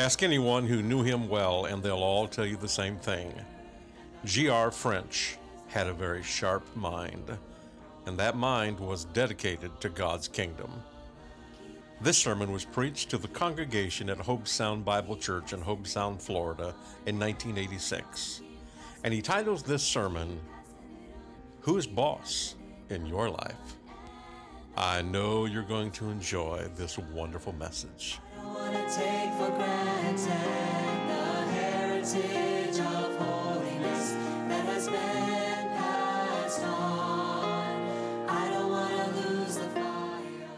Ask anyone who knew him well, and they'll all tell you the same thing. G.R. French had a very sharp mind, and that mind was dedicated to God's kingdom. This sermon was preached to the congregation at Hobe Sound Bible Church in Hobe Sound, Florida in 1986. And he titles this sermon, Who's Boss in Your Life? I know you're going to enjoy this wonderful message. I want to take for granted the heritage of holiness that has been passed on. I don't want to lose the fire.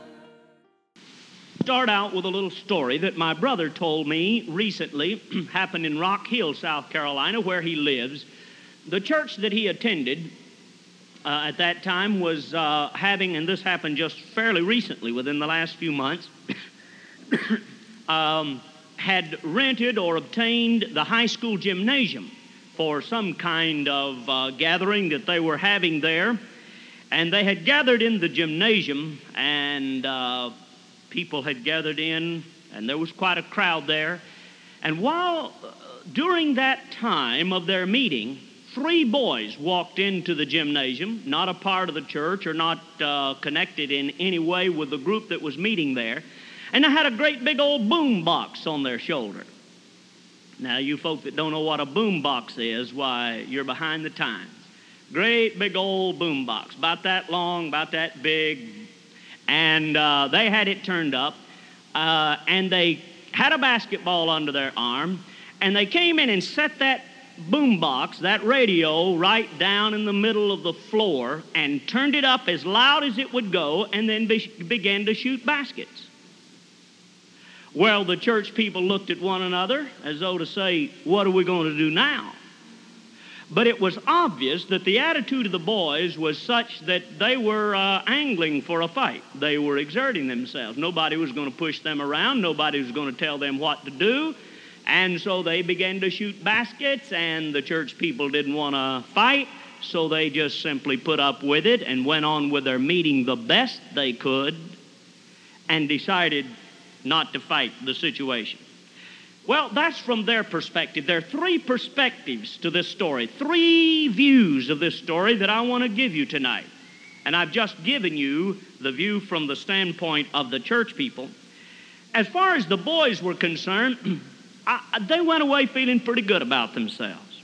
start out with a little story that my brother told me recently happened in Rock Hill, South Carolina, where he lives. The church that he attended uh, at that time was uh, having, and this happened just fairly recently, within the last few months, um, had rented or obtained the high school gymnasium for some kind of uh, gathering that they were having there. And they had gathered in the gymnasium, and uh, people had gathered in, and there was quite a crowd there. And while uh, during that time of their meeting, three boys walked into the gymnasium, not a part of the church or not uh, connected in any way with the group that was meeting there, and they had a great big old boom box on their shoulder. Now, you folk that don't know what a boom box is, why, you're behind the times. Great big old boom box, about that long, about that big, and uh, they had it turned up, uh, and they had a basketball under their arm, and they came in and set that boom box, that radio, right down in the middle of the floor, and turned it up as loud as it would go, and then be- began to shoot baskets. Well, the church people looked at one another as though to say, What are we going to do now? But it was obvious that the attitude of the boys was such that they were uh, angling for a fight. They were exerting themselves. Nobody was going to push them around, nobody was going to tell them what to do. And so they began to shoot baskets, and the church people didn't want to fight, so they just simply put up with it and went on with their meeting the best they could and decided not to fight the situation. Well, that's from their perspective. There are three perspectives to this story, three views of this story that I want to give you tonight. And I've just given you the view from the standpoint of the church people. As far as the boys were concerned, I, they went away feeling pretty good about themselves.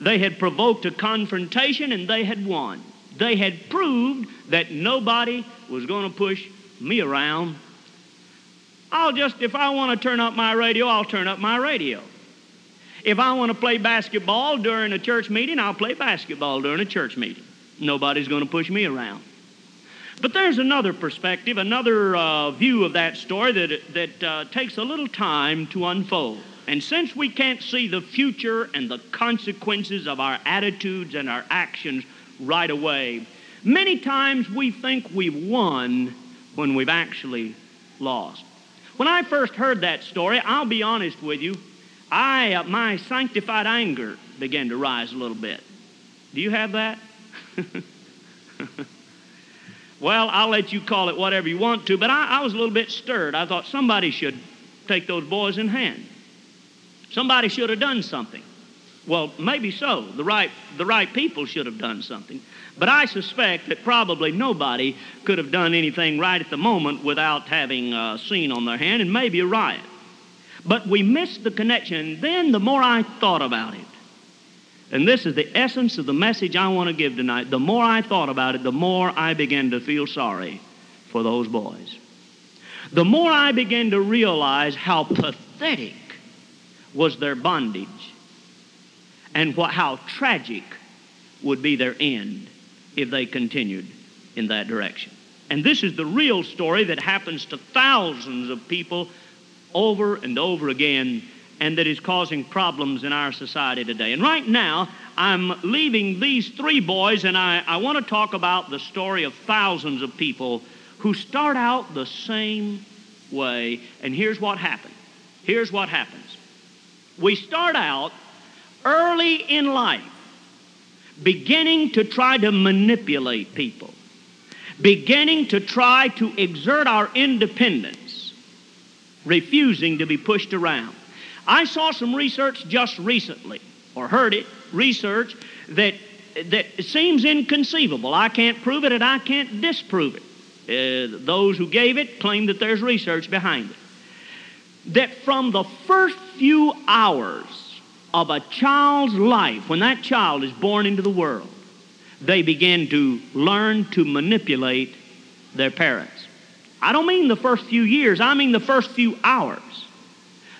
They had provoked a confrontation and they had won. They had proved that nobody was going to push me around I'll just, if I want to turn up my radio, I'll turn up my radio. If I want to play basketball during a church meeting, I'll play basketball during a church meeting. Nobody's going to push me around. But there's another perspective, another uh, view of that story that, that uh, takes a little time to unfold. And since we can't see the future and the consequences of our attitudes and our actions right away, many times we think we've won when we've actually lost. When I first heard that story, I'll be honest with you, I, uh, my sanctified anger began to rise a little bit. Do you have that? well, I'll let you call it whatever you want to, but I, I was a little bit stirred. I thought somebody should take those boys in hand. Somebody should have done something. Well, maybe so. The right, the right people should have done something. But I suspect that probably nobody could have done anything right at the moment without having uh, a scene on their hand and maybe a riot. But we missed the connection. Then the more I thought about it, and this is the essence of the message I want to give tonight, the more I thought about it, the more I began to feel sorry for those boys. the more I began to realize how pathetic was their bondage and what, how tragic would be their end if they continued in that direction. And this is the real story that happens to thousands of people over and over again and that is causing problems in our society today. And right now, I'm leaving these three boys, and I, I want to talk about the story of thousands of people who start out the same way. And here's what happens. Here's what happens. We start out early in life beginning to try to manipulate people, beginning to try to exert our independence, refusing to be pushed around. I saw some research just recently, or heard it, research, that, that seems inconceivable. I can't prove it and I can't disprove it. Uh, those who gave it claim that there's research behind it. That from the first few hours of a child's life, when that child is born into the world, they begin to learn to manipulate their parents. I don't mean the first few years, I mean the first few hours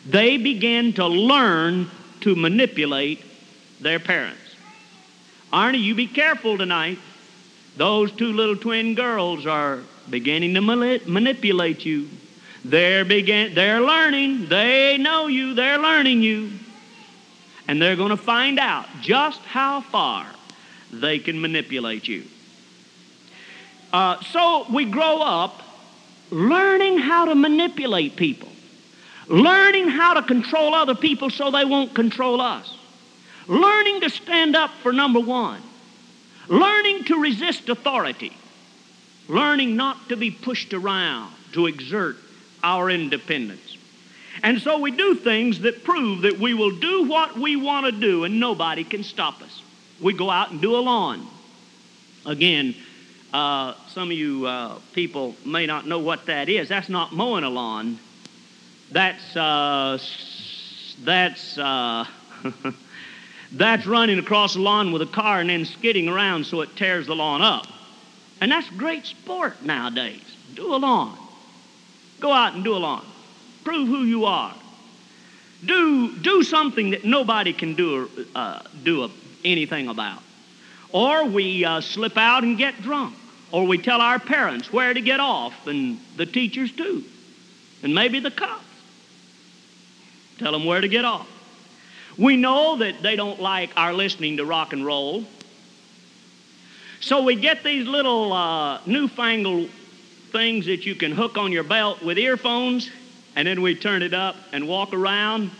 they begin to learn to manipulate their parents. Arnie, you be careful tonight. Those two little twin girls are beginning to manipulate you. They're, begin- they're learning. They know you. They're learning you. And they're going to find out just how far they can manipulate you. Uh, so we grow up learning how to manipulate people learning how to control other people so they won't control us, learning to stand up for number one, learning to resist authority, learning not to be pushed around to exert our independence. And so we do things that prove that we will do what we want to do and nobody can stop us. We go out and do a lawn. Again, uh, some of you uh, people may not know what that is. That's not mowing a lawn that's uh, that's uh, that's running across the lawn with a car and then skidding around so it tears the lawn up. And that's great sport nowadays. Do a lawn. Go out and do a lawn. Prove who you are. Do do something that nobody can do uh, do anything about. Or we uh, slip out and get drunk. Or we tell our parents where to get off, and the teachers too, and maybe the cops. Tell them where to get off. We know that they don't like our listening to rock and roll. So we get these little uh, newfangled things that you can hook on your belt with earphones, and then we turn it up and walk around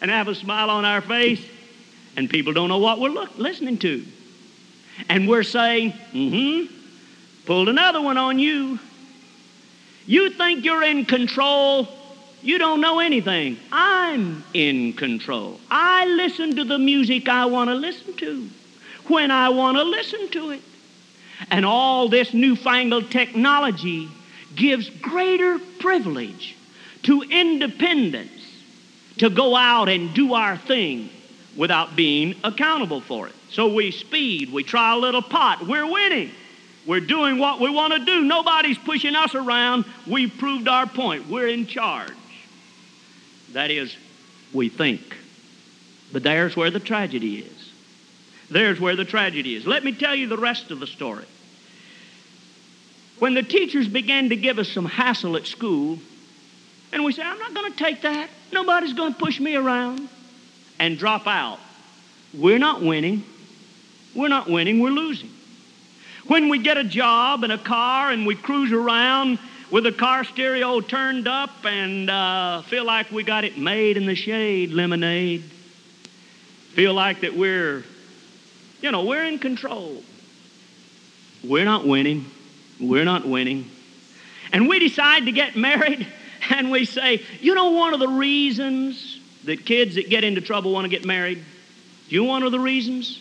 and have a smile on our face, and people don't know what we're look, listening to. And we're saying, mm hmm, pulled another one on you. You think you're in control you don't know anything. I'm in control. I listen to the music I want to listen to when I want to listen to it. And all this newfangled technology gives greater privilege to independence to go out and do our thing without being accountable for it. So we speed, we try a little pot, we're winning. We're doing what we want to do. Nobody's pushing us around. We've proved our point. We're in charge. That is, we think. But there's where the tragedy is. There's where the tragedy is. Let me tell you the rest of the story. When the teachers began to give us some hassle at school, and we say, I'm not going to take that. Nobody's going to push me around and drop out. We're not winning. We're not winning, we're losing. When we get a job and a car and we cruise around with the car stereo turned up and uh, feel like we got it made in the shade, lemonade. Feel like that we're, you know, we're in control. We're not winning. We're not winning. And we decide to get married and we say, you know, one of the reasons that kids that get into trouble want to get married? Do you know one of the reasons?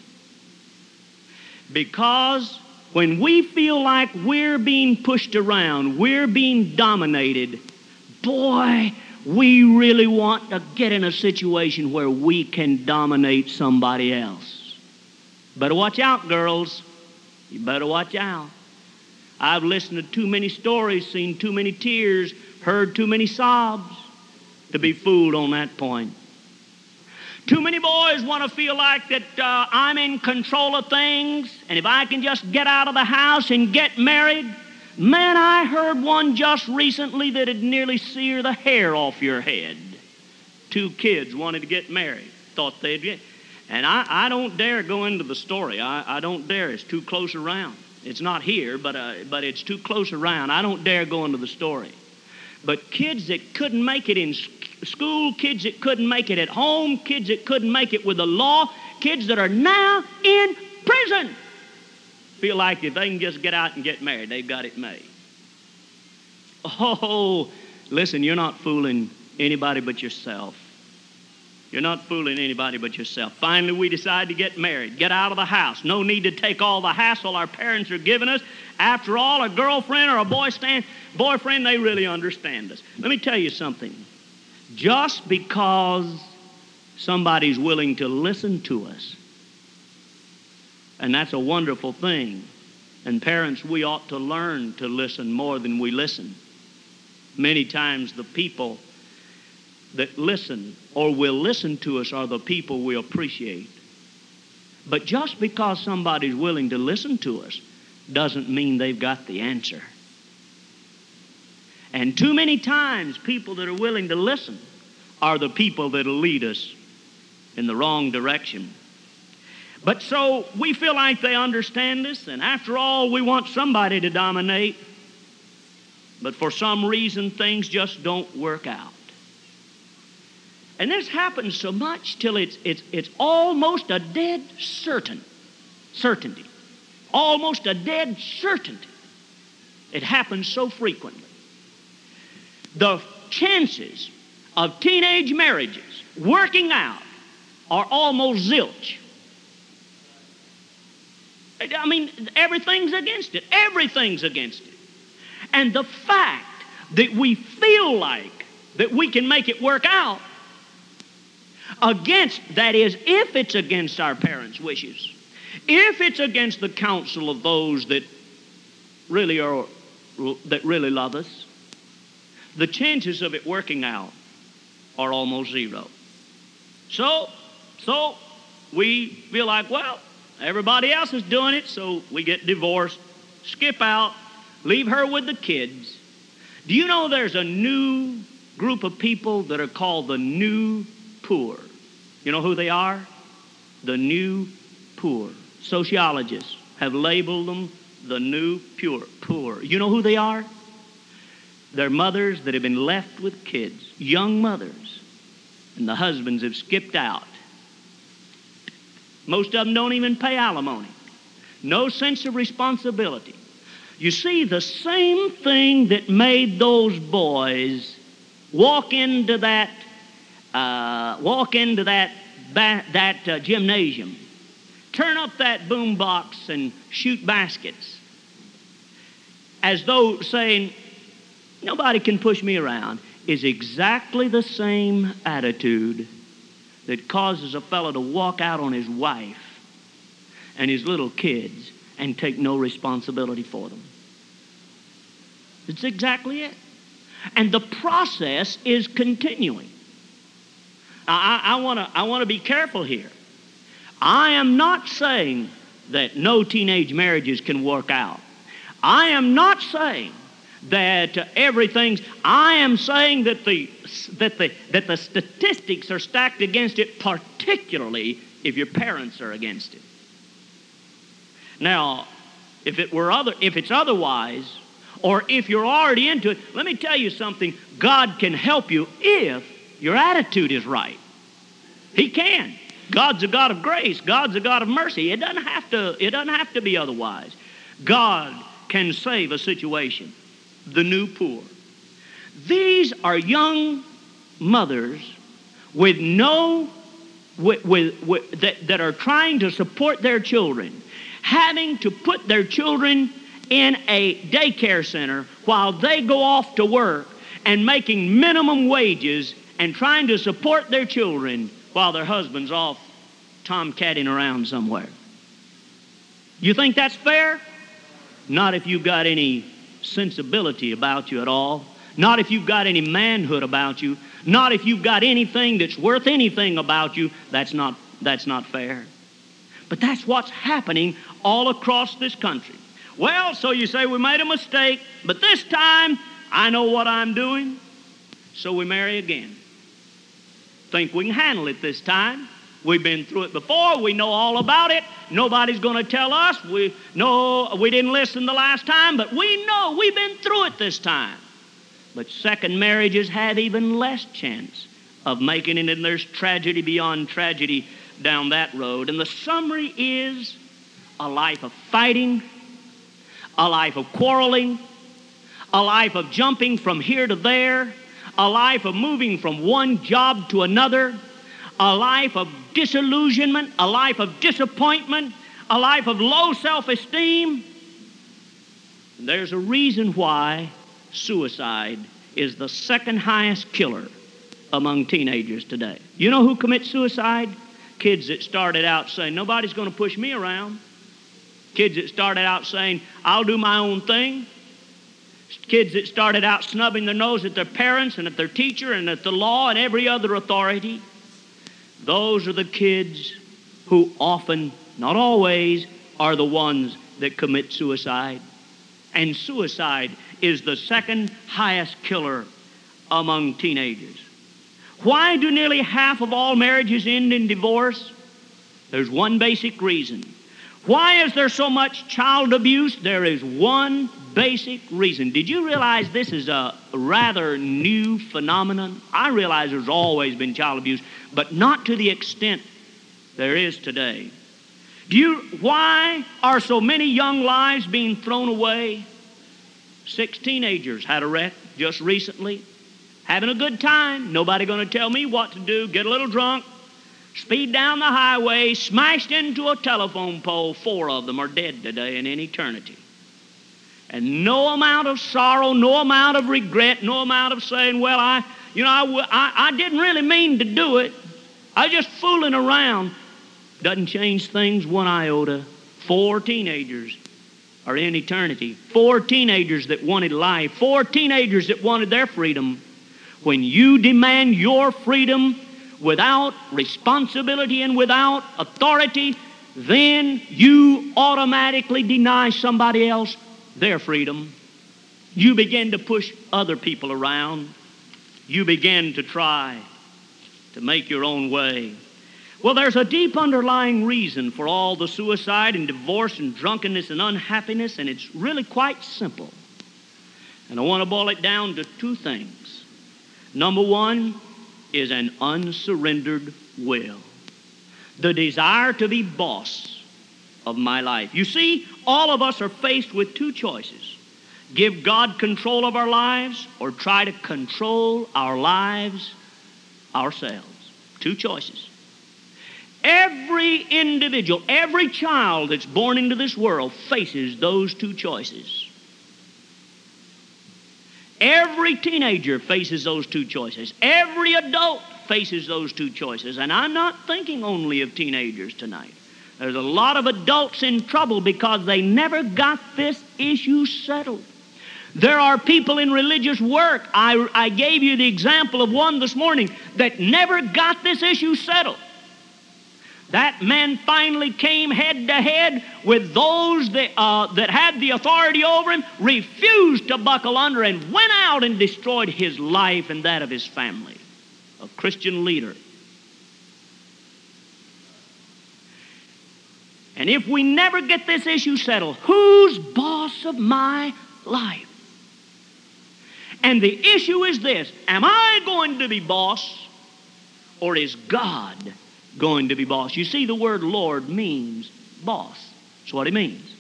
Because when we feel like we're being pushed around, we're being dominated, boy, we really want to get in a situation where we can dominate somebody else. Better watch out, girls. You better watch out. I've listened to too many stories, seen too many tears, heard too many sobs to be fooled on that point. Too many boys want to feel like that uh, I'm in control of things, and if I can just get out of the house and get married. Man, I heard one just recently that'd nearly sear the hair off your head. Two kids wanted to get married, thought they'd get. And I, I don't dare go into the story. I, I don't dare. It's too close around. It's not here, but, uh, but it's too close around. I don't dare go into the story. But kids that couldn't make it in school, kids that couldn't make it at home, kids that couldn't make it with the law, kids that are now in prison feel like if they can just get out and get married, they've got it made. Oh, listen, you're not fooling anybody but yourself. You're not fooling anybody but yourself. Finally, we decide to get married, get out of the house. No need to take all the hassle our parents are giving us. After all, a girlfriend or a boyfriend, boyfriend, they really understand us. Let me tell you something. Just because somebody's willing to listen to us, and that's a wonderful thing. And parents, we ought to learn to listen more than we listen. Many times, the people that listen or will listen to us are the people we appreciate. But just because somebody's willing to listen to us doesn't mean they've got the answer. And too many times, people that are willing to listen are the people that'll lead us in the wrong direction. But so we feel like they understand us, and after all, we want somebody to dominate. But for some reason, things just don't work out. And this happens so much till it's, it's, it's almost a dead certain certainty. Almost a dead certainty. It happens so frequently. The chances of teenage marriages working out are almost zilch. I mean, everything's against it. Everything's against it. And the fact that we feel like that we can make it work out against, that is, if it's against our parents' wishes, if it's against the counsel of those that really are, that really love us, the chances of it working out are almost zero. So, so we feel like, well, everybody else is doing it, so we get divorced, skip out, leave her with the kids. Do you know there's a new group of people that are called the new poor? You know who they are? The new poor. Sociologists have labeled them the new pure poor. You know who they are? They're mothers that have been left with kids, young mothers, and the husbands have skipped out. Most of them don't even pay alimony. No sense of responsibility. You see, the same thing that made those boys walk into that uh, walk into that ba- that uh, gymnasium, turn up that boom box and shoot baskets, as though saying, "Nobody can push me around," is exactly the same attitude that causes a fellow to walk out on his wife and his little kids and take no responsibility for them. It's exactly it. And the process is continuing. I, I want to I wanna be careful here. I am not saying that no teenage marriages can work out. I am not saying that uh, everything's I am saying that the that the that the statistics are stacked against it particularly if your parents are against it. Now, if it were other if it's otherwise or if you're already into it, let me tell you something, God can help you if your attitude is right. He can. God's a God of grace. God's a God of mercy. It doesn't have to, it doesn't have to be otherwise. God can save a situation the new poor. These are young mothers with no, with, with, with, that, that are trying to support their children, having to put their children in a daycare center while they go off to work and making minimum wages and trying to support their children while their husband's off tomcatting around somewhere. You think that's fair? Not if you've got any sensibility about you at all. Not if you've got any manhood about you. Not if you've got anything that's worth anything about you. That's not, that's not fair. But that's what's happening all across this country. Well, so you say we made a mistake, but this time I know what I'm doing, so we marry again. Think we can handle it this time. We've been through it before. We know all about it. Nobody's going to tell us. We know we didn't listen the last time, but we know we've been through it this time. But second marriages have even less chance of making it, and there's tragedy beyond tragedy down that road. And the summary is a life of fighting, a life of quarreling, a life of jumping from here to there, a life of moving from one job to another, a life of disillusionment, a life of disappointment, a life of low self esteem. There's a reason why suicide is the second highest killer among teenagers today. You know who commits suicide? Kids that started out saying, Nobody's going to push me around. Kids that started out saying, I'll do my own thing. Kids that started out snubbing their nose at their parents and at their teacher and at the law and every other authority. Those are the kids who often, not always, are the ones that commit suicide. And suicide is the second highest killer among teenagers. Why do nearly half of all marriages end in divorce? There's one basic reason. Why is there so much child abuse? There is one basic reason. Did you realize this is a rather new phenomenon? I realize there's always been child abuse, but not to the extent there is today. Do you why are so many young lives being thrown away? Six teenagers had a wreck just recently. Having a good time. Nobody going to tell me what to do. Get a little drunk. Speed down the highway, smashed into a telephone pole. Four of them are dead today and in eternity. And no amount of sorrow, no amount of regret, no amount of saying, well, I, you know, I, I, I didn't really mean to do it. I was just fooling around. Doesn't change things one iota. Four teenagers are in eternity. Four teenagers that wanted life. Four teenagers that wanted their freedom. When you demand your freedom without responsibility and without authority, then you automatically deny somebody else their freedom. You begin to push other people around. You begin to try to make your own way. Well, there's a deep underlying reason for all the suicide and divorce and drunkenness and unhappiness, and it's really quite simple. And I want to boil it down to two things. Number one is an unsurrendered will, the desire to be boss of my life. You see, all of us are faced with two choices give God control of our lives or try to control our lives ourselves. Two choices. Every individual, every child that's born into this world faces those two choices. Every teenager faces those two choices. Every adult faces those two choices. And I'm not thinking only of teenagers tonight. There's a lot of adults in trouble because they never got this issue settled. There are people in religious work, I, I gave you the example of one this morning, that never got this issue settled. That man finally came head to head with those that, uh, that had the authority over him, refused to buckle under, and went out and destroyed his life and that of his family. A Christian leader. And if we never get this issue settled, who's boss of my life? And the issue is this Am I going to be boss or is God going to be boss? You see, the word Lord means boss. That's what it means.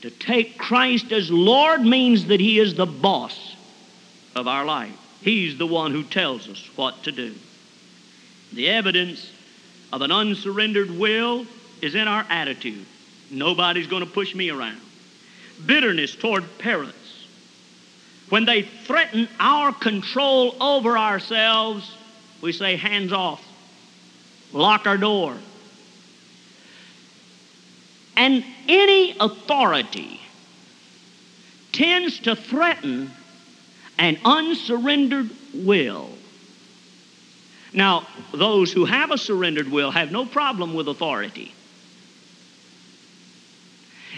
To take Christ as Lord means that He is the boss of our life. He's the one who tells us what to do. The evidence of an unsurrendered will is in our attitude. Nobody's going to push me around. Bitterness toward parents. When they threaten our control over ourselves, we say, hands off, lock our door. And any authority tends to threaten an unsurrendered will. Now, those who have a surrendered will have no problem with authority.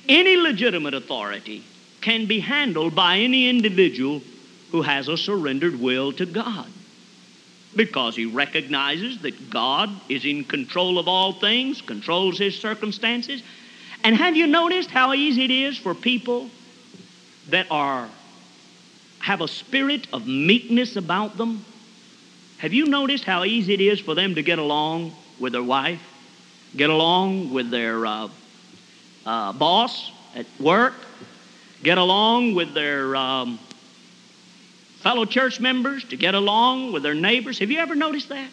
Any legitimate authority can be handled by any individual who has a surrendered will to God because he recognizes that God is in control of all things, controls his circumstances. And have you noticed how easy it is for people that are have a spirit of meekness about them? Have you noticed how easy it is for them to get along with their wife, get along with their uh, uh, boss at work, get along with their um, fellow church members, to get along with their neighbors? Have you ever noticed that?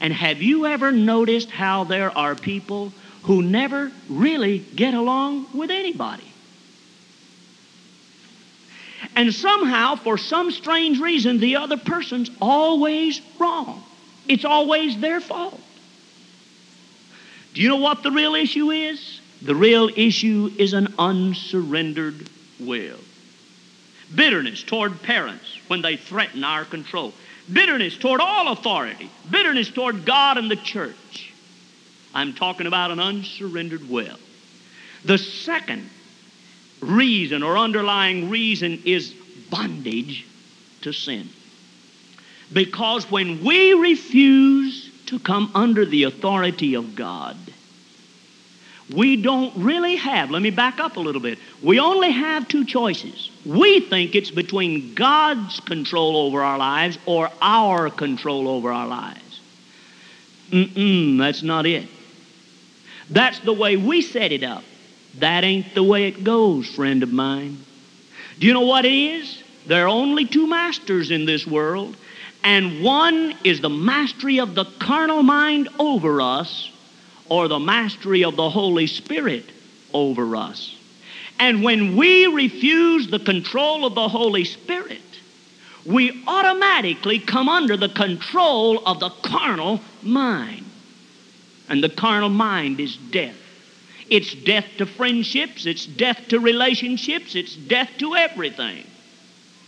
And have you ever noticed how there are people who never really get along with anybody? And somehow, for some strange reason, the other person's always wrong. It's always their fault. Do you know what the real issue is? The real issue is an unsurrendered will. Bitterness toward parents when they threaten our control. Bitterness toward all authority. Bitterness toward God and the church. I'm talking about an unsurrendered will. The second reason or underlying reason is bondage to sin. Because when we refuse to come under the authority of God, we don't really have, let me back up a little bit. We only have two choices. We think it's between God's control over our lives or our control over our lives. Mm-mm, that's not it. That's the way we set it up. That ain't the way it goes, friend of mine. Do you know what it is? There are only two masters in this world, and one is the mastery of the carnal mind over us, or the mastery of the Holy Spirit over us. And when we refuse the control of the Holy Spirit, we automatically come under the control of the carnal mind. And the carnal mind is death. It's death to friendships, it's death to relationships, it's death to everything.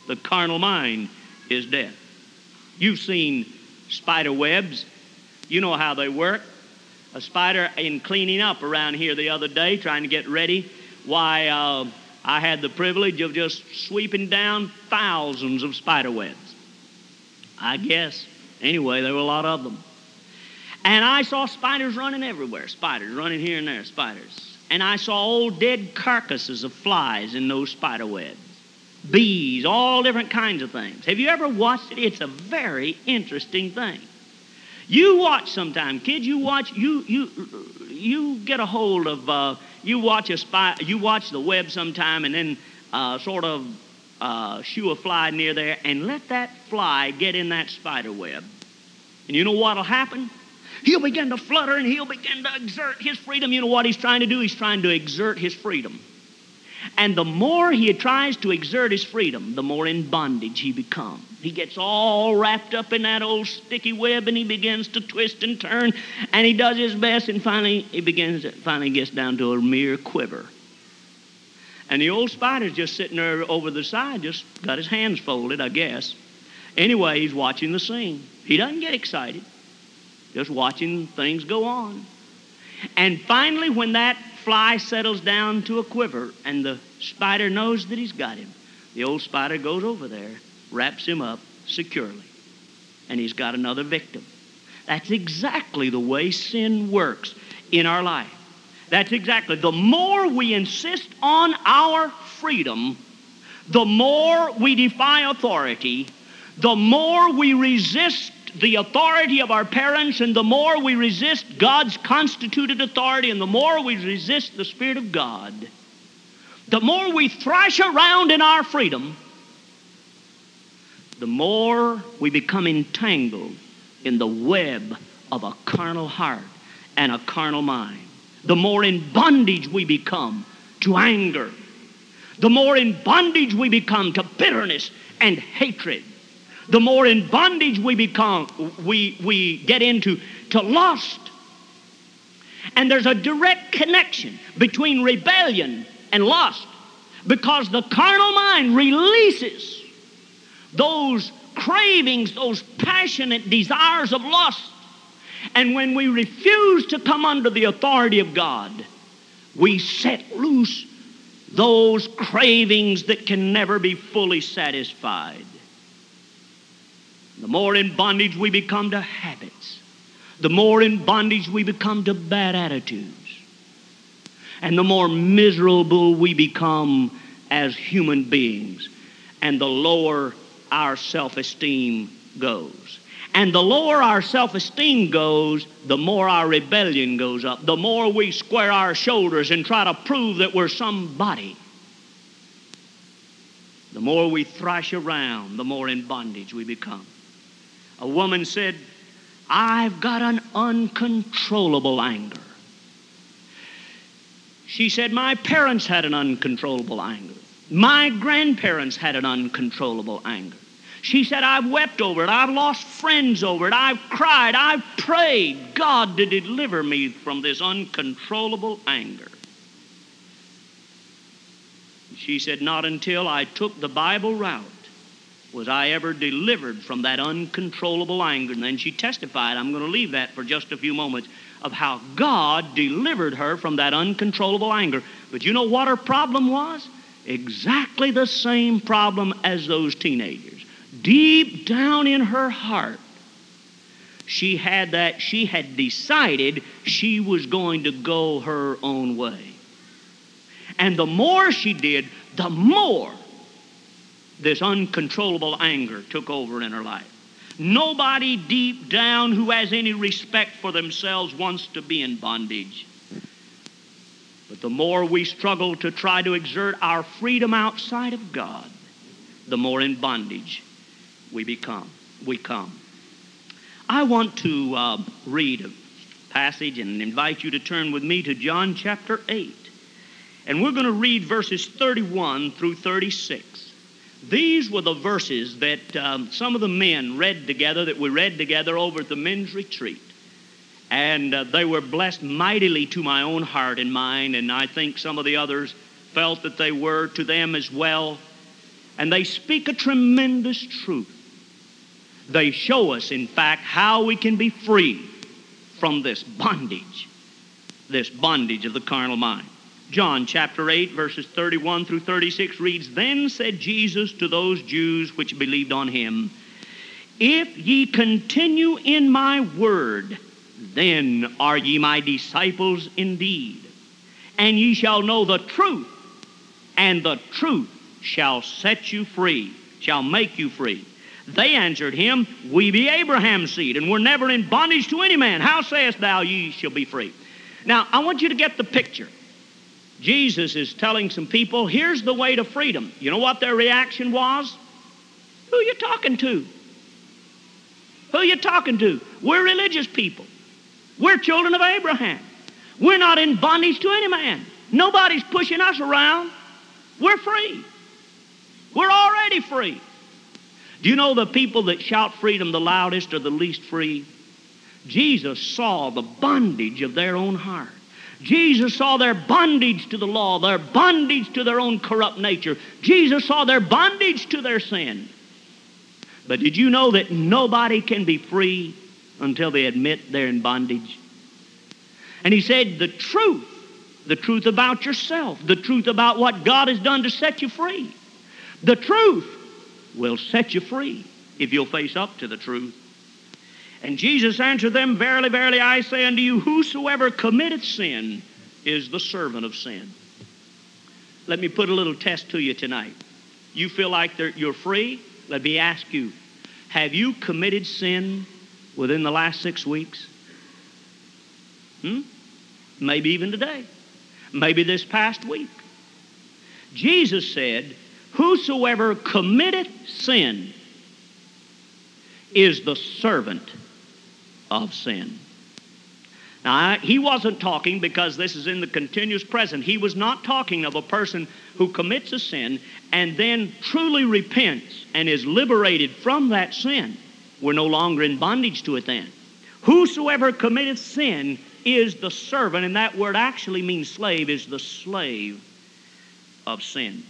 The carnal mind is death. You've seen spider webs, you know how they work. A spider in cleaning up around here the other day, trying to get ready. Why, uh, I had the privilege of just sweeping down thousands of spider webs. I guess. Anyway, there were a lot of them. And I saw spiders running everywhere, spiders running here and there, spiders. And I saw old dead carcasses of flies in those spider webs, bees, all different kinds of things. Have you ever watched it? It's a very interesting thing. You watch sometime, kids. You watch. You you you get a hold of. Uh, you watch a spy. You watch the web sometime, and then uh, sort of uh, shoo a fly near there, and let that fly get in that spider web. And you know what'll happen? He'll begin to flutter and he'll begin to exert his freedom. You know what he's trying to do? He's trying to exert his freedom. And the more he tries to exert his freedom, the more in bondage he becomes. He gets all wrapped up in that old sticky web and he begins to twist and turn and he does his best and finally he begins finally gets down to a mere quiver. And the old spider's just sitting there over the side, just got his hands folded, I guess. Anyway, he's watching the scene. He doesn't get excited just watching things go on. And finally, when that fly settles down to a quiver and the spider knows that he's got him, the old spider goes over there, wraps him up securely, and he's got another victim. That's exactly the way sin works in our life. That's exactly. The more we insist on our freedom, the more we defy authority, the more we resist the authority of our parents, and the more we resist God's constituted authority, and the more we resist the Spirit of God, the more we thrash around in our freedom, the more we become entangled in the web of a carnal heart and a carnal mind. The more in bondage we become to anger. The more in bondage we become to bitterness and hatred the more in bondage we become, we, we get into to lust. And there's a direct connection between rebellion and lust. Because the carnal mind releases those cravings, those passionate desires of lust. And when we refuse to come under the authority of God, we set loose those cravings that can never be fully satisfied. The more in bondage we become to habits, the more in bondage we become to bad attitudes, and the more miserable we become as human beings, and the lower our self esteem goes. And the lower our self esteem goes, the more our rebellion goes up. The more we square our shoulders and try to prove that we're somebody. The more we thrash around, the more in bondage we become. A woman said, I've got an uncontrollable anger. She said, My parents had an uncontrollable anger. My grandparents had an uncontrollable anger. She said, I've wept over it. I've lost friends over it. I've cried. I've prayed God to deliver me from this uncontrollable anger. She said, Not until I took the Bible route was I ever delivered from that uncontrollable anger. And then she testified, I'm going to leave that for just a few moments, of how God delivered her from that uncontrollable anger. But you know what her problem was? Exactly the same problem as those teenagers. Deep down in her heart, she had that, she had decided she was going to go her own way. And the more she did, the more this uncontrollable anger took over in her life. Nobody deep down who has any respect for themselves wants to be in bondage. But the more we struggle to try to exert our freedom outside of God, the more in bondage we become. We come. I want to uh, read a passage and invite you to turn with me to John chapter 8. And we're going to read verses 31 through 36. These were the verses that um, some of the men read together, that we read together over at the men's retreat. And uh, they were blessed mightily to my own heart and mind, and I think some of the others felt that they were to them as well. And they speak a tremendous truth. They show us, in fact, how we can be free from this bondage, this bondage of the carnal mind. John chapter 8, verses 31 through 36 reads Then said Jesus to those Jews which believed on him, If ye continue in my word, then are ye my disciples indeed. And ye shall know the truth, and the truth shall set you free, shall make you free. They answered him, We be Abraham's seed, and we're never in bondage to any man. How sayest thou ye shall be free? Now, I want you to get the picture. Jesus is telling some people, here's the way to freedom. You know what their reaction was? Who are you talking to? Who are you talking to? We're religious people. We're children of Abraham. We're not in bondage to any man. Nobody's pushing us around. We're free. We're already free. Do you know the people that shout freedom the loudest are the least free? Jesus saw the bondage of their own heart. Jesus saw their bondage to the law, their bondage to their own corrupt nature. Jesus saw their bondage to their sin. But did you know that nobody can be free until they admit they're in bondage? And he said, the truth, the truth about yourself, the truth about what God has done to set you free, the truth will set you free if you'll face up to the truth. And Jesus answered them, Verily, verily, I say unto you, whosoever committeth sin is the servant of sin. Let me put a little test to you tonight. You feel like you're free? Let me ask you, have you committed sin within the last six weeks? Hmm? Maybe even today. Maybe this past week. Jesus said, Whosoever committeth sin is the servant of sin. Now, he wasn't talking because this is in the continuous present. He was not talking of a person who commits a sin and then truly repents and is liberated from that sin. We're no longer in bondage to it then. Whosoever committeth sin is the servant, and that word actually means slave, is the slave of sin.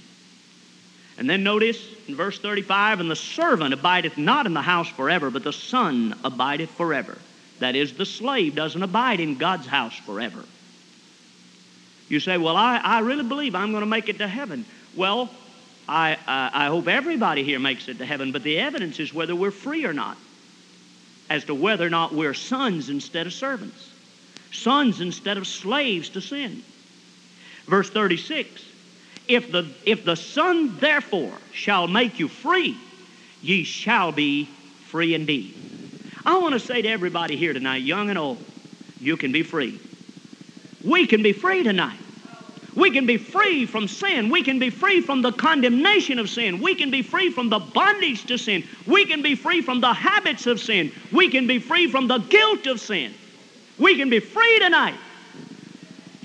And then notice in verse 35 and the servant abideth not in the house forever, but the son abideth forever. That is, the slave doesn't abide in God's house forever. You say, Well, I, I really believe I'm going to make it to heaven. Well, I, I, I hope everybody here makes it to heaven, but the evidence is whether we're free or not, as to whether or not we're sons instead of servants, sons instead of slaves to sin. Verse 36 if the, if the Son therefore shall make you free, ye shall be free indeed. I want to say to everybody here tonight, young and old, you can be free. We can be free tonight. We can be free from sin. We can be free from the condemnation of sin. We can be free from the bondage to sin. We can be free from the habits of sin. We can be free from the guilt of sin. We can be free tonight.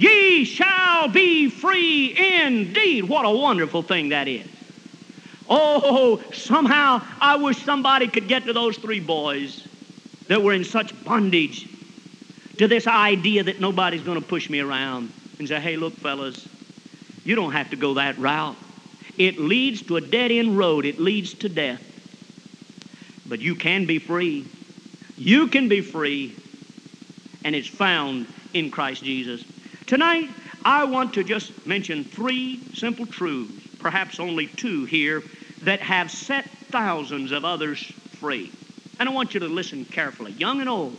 Ye shall be free indeed. What a wonderful thing that is. Oh, somehow I wish somebody could get to those three boys that were in such bondage to this idea that nobody's going to push me around and say, hey, look, fellas, you don't have to go that route. It leads to a dead end road, it leads to death. But you can be free. You can be free, and it's found in Christ Jesus. Tonight, I want to just mention three simple truths, perhaps only two here, that have set thousands of others free. And I want you to listen carefully, young and old.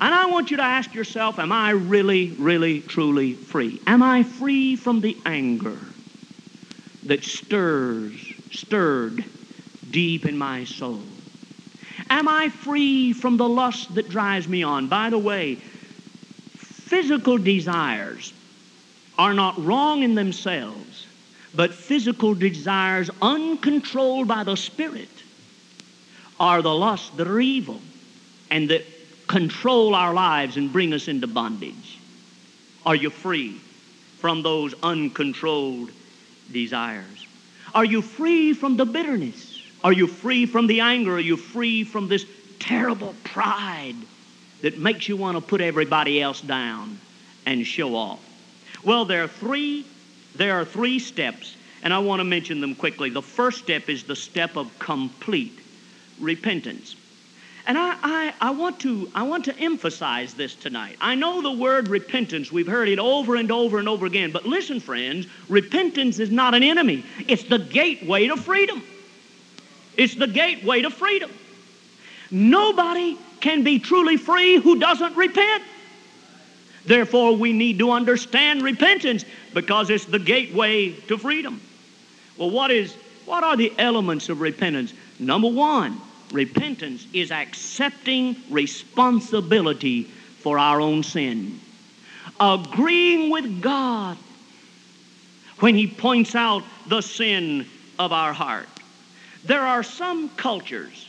And I want you to ask yourself, am I really, really, truly free? Am I free from the anger that stirs, stirred deep in my soul? Am I free from the lust that drives me on? By the way, Physical desires are not wrong in themselves, but physical desires uncontrolled by the Spirit are the lusts that are evil and that control our lives and bring us into bondage. Are you free from those uncontrolled desires? Are you free from the bitterness? Are you free from the anger? Are you free from this terrible pride that makes you want to put everybody else down and show off? Well, there are three there are three steps, and I want to mention them quickly. The first step is the step of complete repentance. And I, I, I, want to, I want to emphasize this tonight. I know the word repentance, we've heard it over and over and over again, but listen, friends, repentance is not an enemy, it's the gateway to freedom. It's the gateway to freedom. Nobody can be truly free who doesn't repent. Therefore, we need to understand repentance because it's the gateway to freedom. Well, what is what are the elements of repentance? Number one, repentance is accepting responsibility for our own sin. Agreeing with God when He points out the sin of our heart. There are some cultures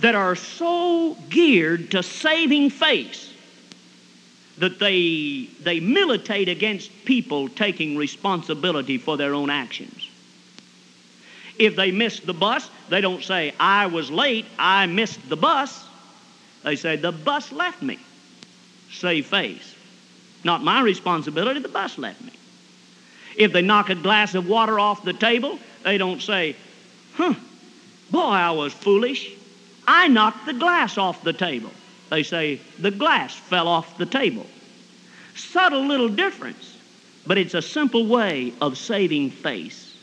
that are so geared to saving face that they, they militate against people taking responsibility for their own actions. If they miss the bus, they don't say, I was late, I missed the bus. They say, the bus left me. Save face. Not my responsibility, the bus left me. If they knock a glass of water off the table, they don't say, huh, boy, I was foolish. I knocked the glass off the table. They say, the glass fell off the table. Subtle little difference, but it's a simple way of saving face.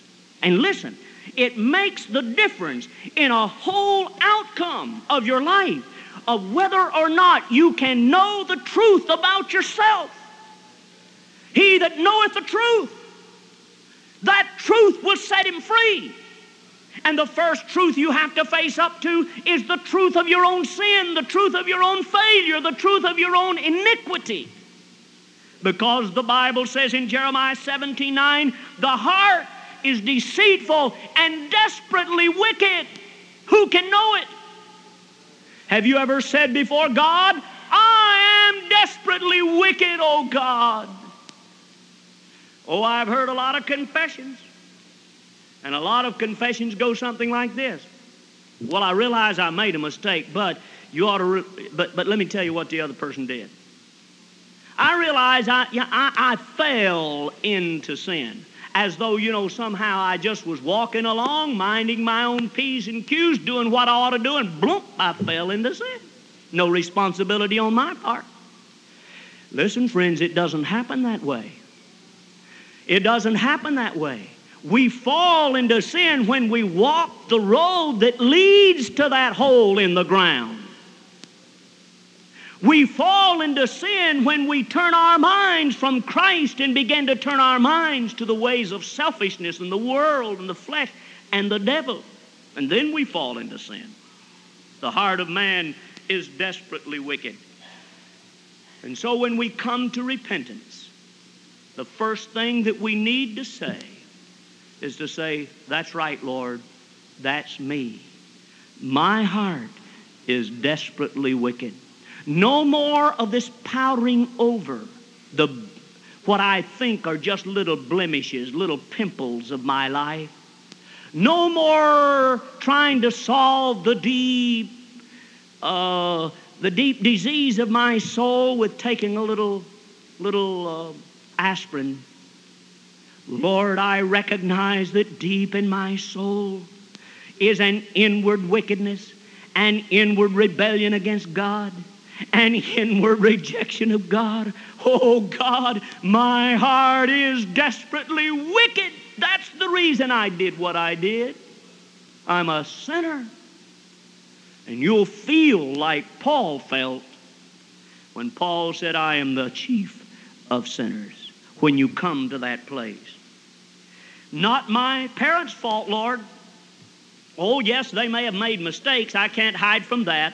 And listen, it makes the difference in a whole outcome of your life of whether or not you can know the truth about yourself. He that knoweth the truth, that truth will set him free. And the first truth you have to face up to is the truth of your own sin, the truth of your own failure, the truth of your own iniquity. Because the Bible says in Jeremiah 17 9, the heart is deceitful and desperately wicked. Who can know it? Have you ever said before God, I am desperately wicked, oh God? Oh, I've heard a lot of confessions. And a lot of confessions go something like this. Well, I realize I made a mistake, but you ought to, re- but, but let me tell you what the other person did. I realize I, yeah, I, I fell into sin. as though, you know, somehow I just was walking along, minding my own P's and Q's, doing what I ought to do, and bloop, I fell into sin. No responsibility on my part. Listen, friends, it doesn't happen that way. It doesn't happen that way. We fall into sin when we walk the road that leads to that hole in the ground. We fall into sin when we turn our minds from Christ and begin to turn our minds to the ways of selfishness and the world and the flesh and the devil. And then we fall into sin. The heart of man is desperately wicked. And so when we come to repentance, the first thing that we need to say is to say, That's right, Lord, that's me. My heart is desperately wicked. No more of this powdering over the what I think are just little blemishes, little pimples of my life. No more trying to solve the deep, uh, the deep disease of my soul with taking a little, little uh, aspirin. Lord, I recognize that deep in my soul is an inward wickedness, an inward rebellion against God an inward rejection of God. Oh God, my heart is desperately wicked. That's the reason I did what I did. I'm a sinner. And you'll feel like Paul felt when Paul said, I am the chief of sinners, when you come to that place. Not my parents' fault, Lord. Oh, yes, they may have made mistakes. I can't hide from that.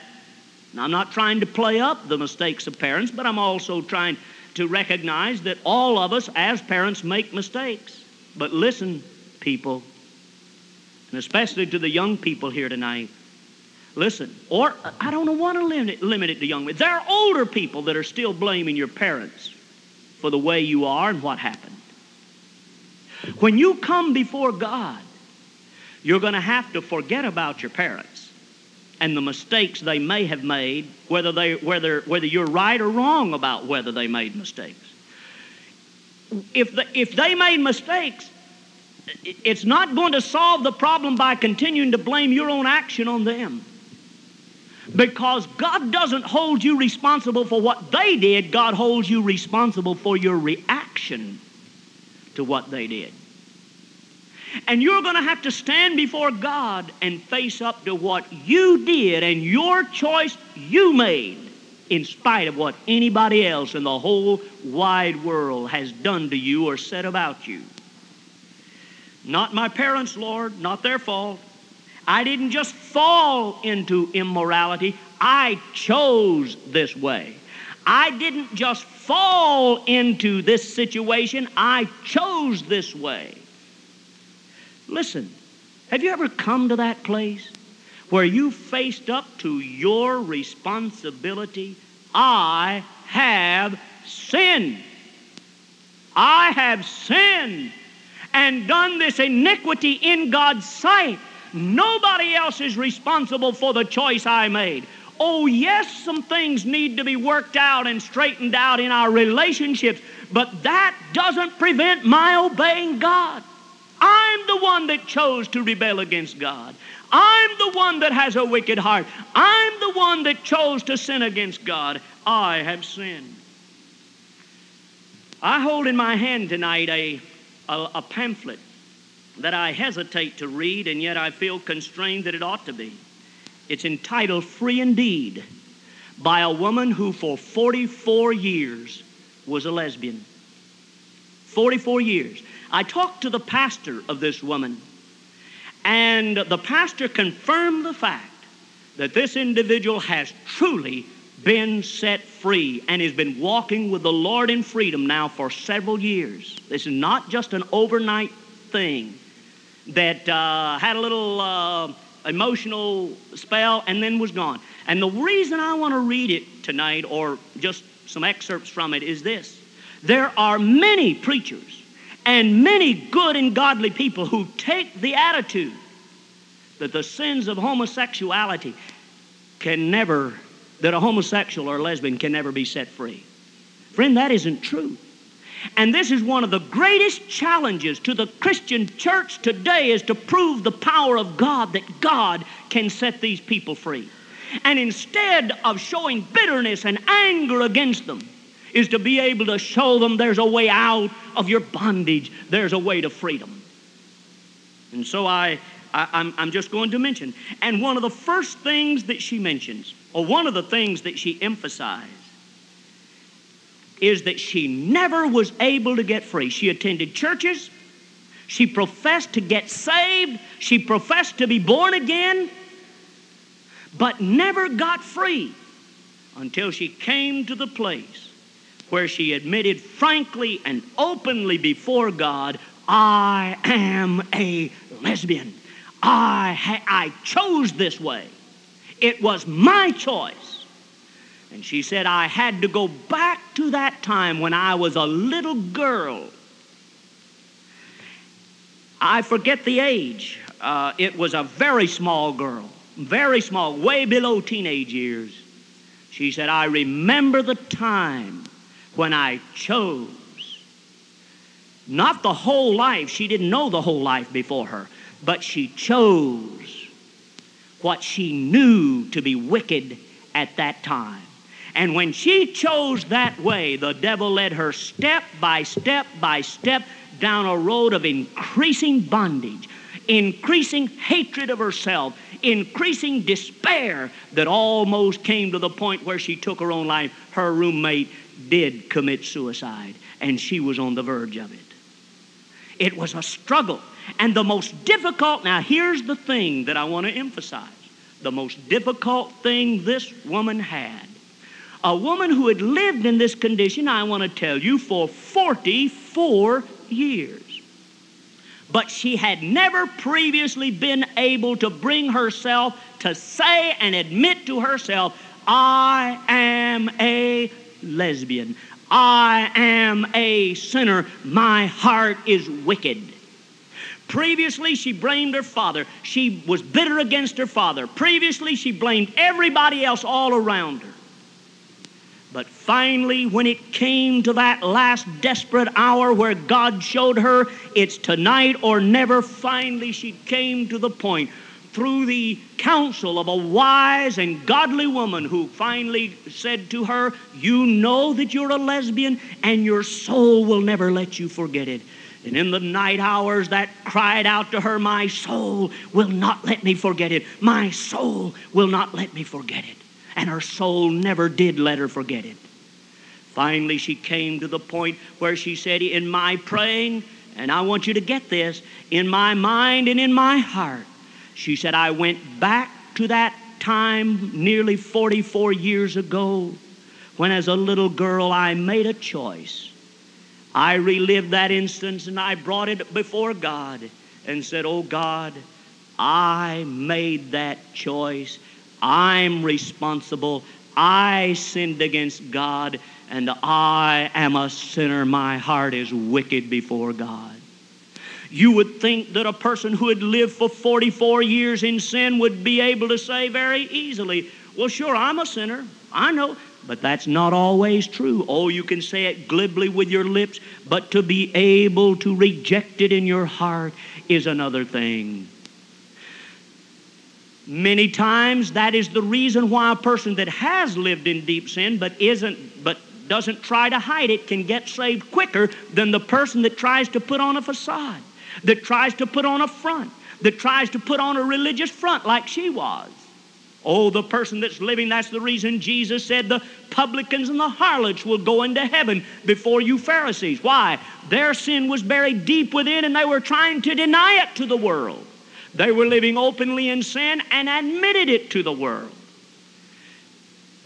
Now, I'm not trying to play up the mistakes of parents, but I'm also trying to recognize that all of us as parents make mistakes. But listen, people, and especially to the young people here tonight, listen, or I don't want to limit, limit it to young men. There are older people that are still blaming your parents for the way you are and what happened. When you come before God, you're going to have to forget about your parents and the mistakes they may have made, whether, they, whether, whether you're right or wrong about whether they made mistakes. If, the, if they made mistakes, it's not going to solve the problem by continuing to blame your own action on them. Because God doesn't hold you responsible for what they did, God holds you responsible for your reaction to what they did. And you're going to have to stand before God and face up to what you did and your choice you made in spite of what anybody else in the whole wide world has done to you or said about you. Not my parents, Lord, not their fault. I didn't just fall into immorality, I chose this way. I didn't just fall into this situation, I chose this way. Listen, have you ever come to that place where you faced up to your responsibility? I have sinned. I have sinned and done this iniquity in God's sight. Nobody else is responsible for the choice I made. Oh, yes, some things need to be worked out and straightened out in our relationships, but that doesn't prevent my obeying God. I'm the one that chose to rebel against God. I'm the one that has a wicked heart. I'm the one that chose to sin against God. I have sinned. I hold in my hand tonight a, a, a, pamphlet that I hesitate to read, and yet I feel constrained that it ought to be. It's entitled Free Indeed by a woman who for 44 years was a lesbian. 44 years. I talked to the pastor of this woman, and the pastor confirmed the fact that this individual has truly been set free and has been walking with the Lord in freedom now for several years. This is not just an overnight thing that uh, had a little uh, emotional spell and then was gone. And the reason I want to read it tonight, or just some excerpts from it, is this there are many preachers and many good and godly people who take the attitude that the sins of homosexuality can never, that a homosexual or lesbian can never be set free. Friend, that isn't true. And this is one of the greatest challenges to the Christian church today is to prove the power of God that God can set these people free. And instead of showing bitterness and anger against them, is to be able to show them there's a way out of your bondage, there's a way to freedom. And so I, I I'm, I'm just going to mention. And one of the first things that she mentions, or one of the things that she emphasized, is that she never was able to get free. She attended churches, she professed to get saved, she professed to be born again, but never got free until she came to the place where she admitted frankly and openly before God, I am a lesbian. I, ha- I chose this way. It was my choice. And she said, I had to go back to that time when I was a little girl. I forget the age. Uh, it was a very small girl, very small, way below teenage years. She said, I remember the time when I chose. Not the whole life, she didn't know the whole life before her, but she chose what she knew to be wicked at that time. And when she chose that way, the devil led her step by step by step down a road of increasing bondage, increasing hatred of herself, increasing despair that almost came to the point where she took her own life. Her roommate did commit suicide, and she was on the verge of it. It was a struggle. And the most difficult, now here's the thing that I want to emphasize the most difficult thing this woman had. A woman who had lived in this condition, I want to tell you, for 44 years. But she had never previously been able to bring herself to say and admit to herself, I am a lesbian. I am a sinner. My heart is wicked. Previously, she blamed her father. She was bitter against her father. Previously, she blamed everybody else all around her. But finally, when it came to that last desperate hour where God showed her it's tonight or never, finally she came to the point through the counsel of a wise and godly woman who finally said to her, You know that you're a lesbian and your soul will never let you forget it. And in the night hours, that cried out to her, My soul will not let me forget it. My soul will not let me forget it and her soul never did let her forget it. Finally, she came to the point where she said, In my praying, and I want you to get this, in my mind and in my heart, she said, I went back to that time nearly 44 years ago when, as a little girl, I made a choice. I relived that instance and I brought it before God and said, Oh God, I made that choice I'm responsible. I sinned against God, and I am a sinner. My heart is wicked before God. You would think that a person who had lived for 44 years in sin would be able to say very easily, Well, sure, I'm a sinner. I know. But that's not always true. Oh, you can say it glibly with your lips, but to be able to reject it in your heart is another thing. Many times that is the reason why a person that has lived in deep sin but isn't but doesn't try to hide it can get saved quicker than the person that tries to put on a facade, that tries to put on a front, that tries to put on a religious front like she was. Oh, the person that's living, that's the reason Jesus said the publicans and the harlots will go into heaven before you Pharisees. Why? Their sin was buried deep within and they were trying to deny it to the world. They were living openly in sin and admitted it to the world.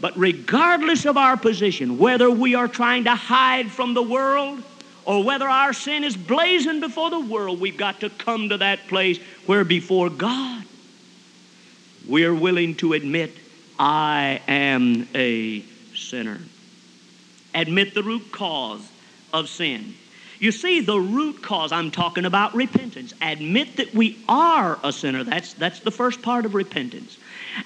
But regardless of our position, whether we are trying to hide from the world or whether our sin is blazing before the world, we've got to come to that place where before God we are willing to admit, I am a sinner. Admit the root cause of sin. You see, the root cause, I'm talking about repentance. Admit that we are a sinner. That's, that's the first part of repentance.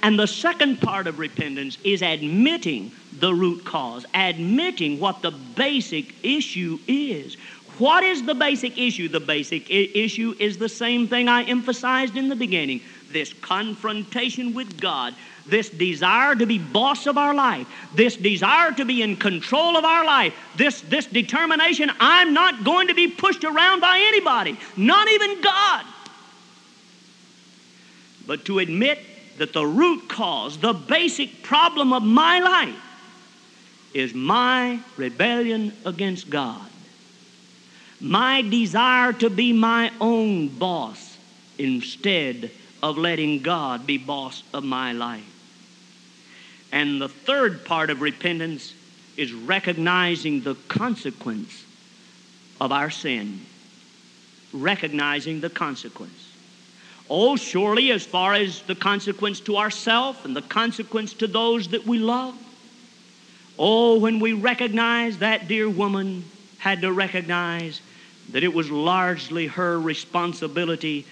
And the second part of repentance is admitting the root cause, admitting what the basic issue is. What is the basic issue? The basic I- issue is the same thing I emphasized in the beginning this confrontation with God, this desire to be boss of our life, this desire to be in control of our life, this, this determination I'm not going to be pushed around by anybody, not even God. But to admit that the root cause, the basic problem of my life, is my rebellion against God. My desire to be my own boss instead of letting God be boss of my life. And the third part of repentance is recognizing the consequence of our sin. Recognizing the consequence. Oh, surely, as far as the consequence to ourselves and the consequence to those that we love. Oh, when we recognize that dear woman had to recognize that it was largely her responsibility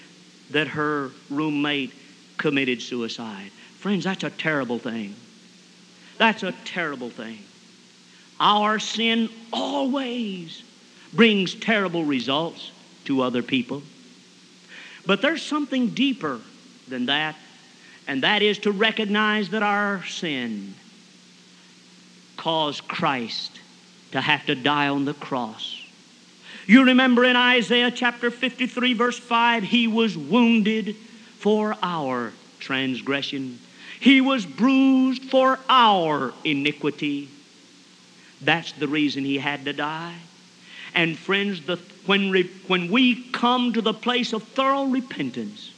that her roommate committed suicide. Friends, that's a terrible thing. That's a terrible thing. Our sin always brings terrible results to other people. But there's something deeper than that, and that is to recognize that our sin caused Christ to have to die on the cross. You remember in Isaiah chapter 53, verse 5, he was wounded for our transgression, he was bruised for our iniquity. That's the reason he had to die. And friends, the, when, re, when we come to the place of thorough repentance,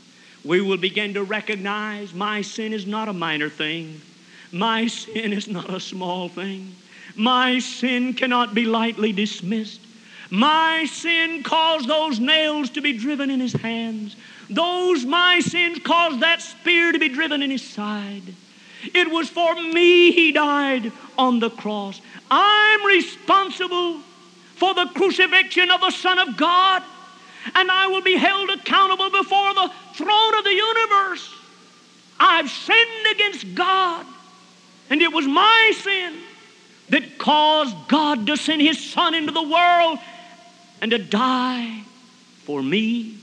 we will begin to recognize my sin is not a minor thing. My sin is not a small thing. My sin cannot be lightly dismissed. My sin caused those nails to be driven in his hands. Those my sins caused that spear to be driven in his side. It was for me he died on the cross. I'm responsible for the crucifixion of the Son of God, and I will be held accountable before the throne of the universe. I've sinned against God, and it was my sin that caused God to send His Son into the world and to die for me,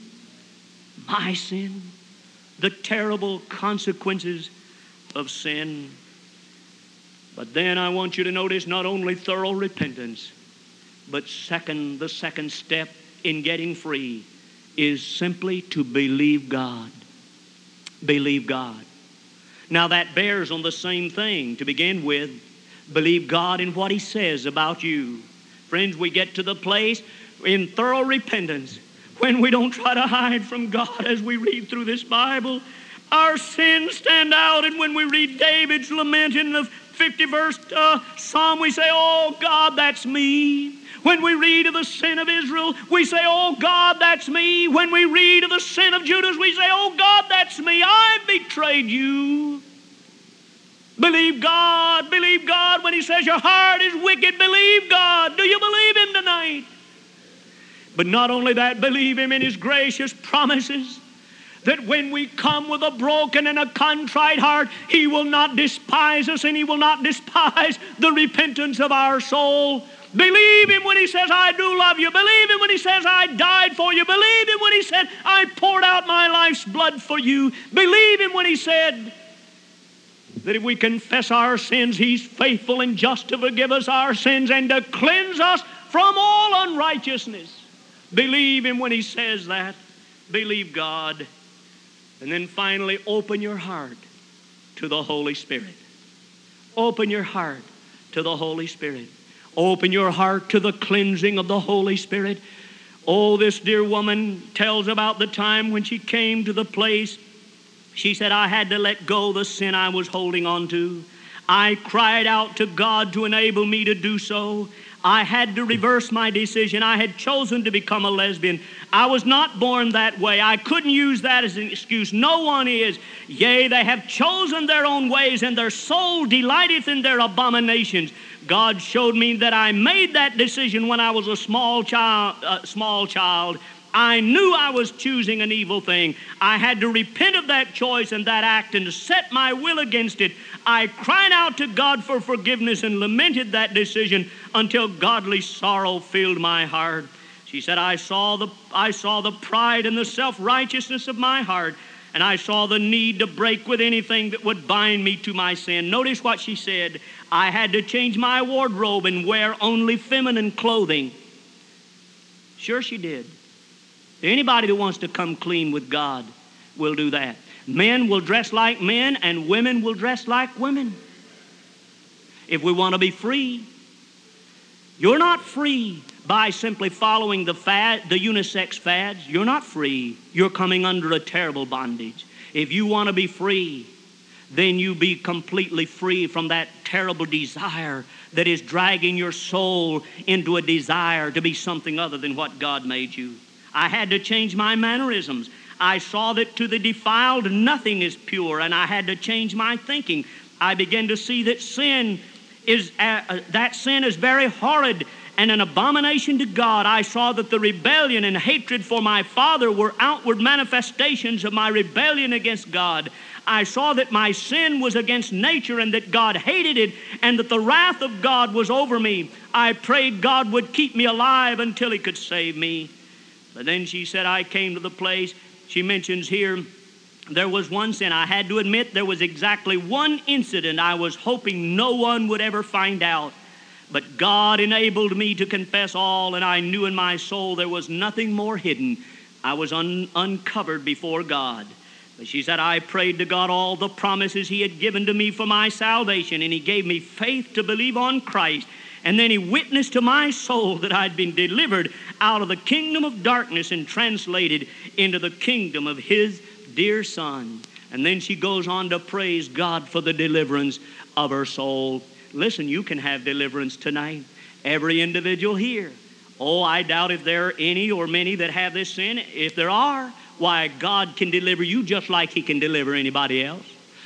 my sin, the terrible consequences of sin. But then I want you to notice not only thorough repentance, but second, the second step in getting free is simply to believe God. Believe God. Now that bears on the same thing to begin with. Believe God in what He says about you. Friends, we get to the place in thorough repentance when we don't try to hide from God as we read through this Bible. Our sins stand out, and when we read David's lament in the 50 verse uh, psalm, we say, Oh God, that's me. When we read of the sin of Israel, we say, Oh God, that's me. When we read of the sin of Judas, we say, Oh God, that's me. I betrayed you. Believe God. Believe God when He says your heart is wicked. Believe God. Do you believe Him tonight? But not only that, believe Him in His gracious promises that when we come with a broken and a contrite heart, He will not despise us and He will not despise the repentance of our soul. Believe Him when He says, I do love you. Believe Him when He says, I died for you. Believe Him when He said, I poured out my life's blood for you. Believe Him when He said, that if we confess our sins, He's faithful and just to forgive us our sins and to cleanse us from all unrighteousness. Believe Him when He says that. Believe God. And then finally, open your heart to the Holy Spirit. Open your heart to the Holy Spirit. Open your heart to the cleansing of the Holy Spirit. Oh, this dear woman tells about the time when she came to the place. She said, I had to let go the sin I was holding on to. I cried out to God to enable me to do so. I had to reverse my decision. I had chosen to become a lesbian. I was not born that way. I couldn't use that as an excuse. No one is. Yea, they have chosen their own ways, and their soul delighteth in their abominations. God showed me that I made that decision when I was a small child, uh, small child, I knew I was choosing an evil thing. I had to repent of that choice and that act and set my will against it. I cried out to God for forgiveness and lamented that decision until godly sorrow filled my heart. She said, I saw the, I saw the pride and the self righteousness of my heart, and I saw the need to break with anything that would bind me to my sin. Notice what she said I had to change my wardrobe and wear only feminine clothing. Sure, she did. Anybody that wants to come clean with God will do that. Men will dress like men, and women will dress like women. If we want to be free, you're not free by simply following the fad, the unisex fads. You're not free. You're coming under a terrible bondage. If you want to be free, then you be completely free from that terrible desire that is dragging your soul into a desire to be something other than what God made you. I had to change my mannerisms. I saw that to the defiled nothing is pure, and I had to change my thinking. I began to see that sin is uh, uh, that sin is very horrid and an abomination to God. I saw that the rebellion and hatred for my father were outward manifestations of my rebellion against God. I saw that my sin was against nature and that God hated it and that the wrath of God was over me. I prayed God would keep me alive until He could save me. But then she said, I came to the place, she mentions here, there was one sin. I had to admit there was exactly one incident I was hoping no one would ever find out. But God enabled me to confess all, and I knew in my soul there was nothing more hidden. I was un- uncovered before God. But she said, I prayed to God all the promises He had given to me for my salvation, and He gave me faith to believe on Christ. And then He witnessed to my soul that I'd been delivered out of the kingdom of darkness and translated into the kingdom of His dear Son. And then she goes on to praise God for the deliverance of her soul. Listen, you can have deliverance tonight. Every individual here. Oh, I doubt if there are any or many that have this sin. If there are, why, God can deliver you just like He can deliver anybody else.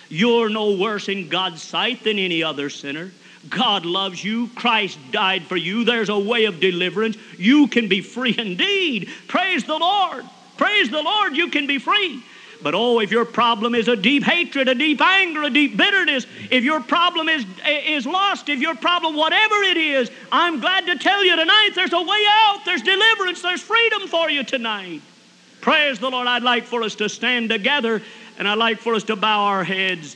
You're no worse in God's sight than any other sinner. God loves you. Christ died for you. There's a way of deliverance. You can be free indeed. Praise the Lord. Praise the Lord. You can be free. But oh, if your problem is a deep hatred, a deep anger, a deep bitterness, if your problem is, is lost, if your problem, whatever it is, I'm glad to tell you tonight there's a way out, there's deliverance, there's freedom for you tonight. Praise the Lord. I'd like for us to stand together and I'd like for us to bow our heads.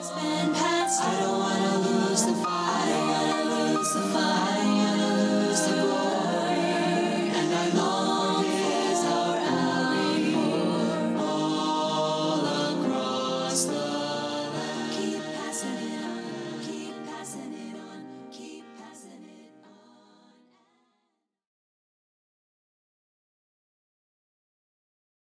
It's been past. I don't wanna lose the fight.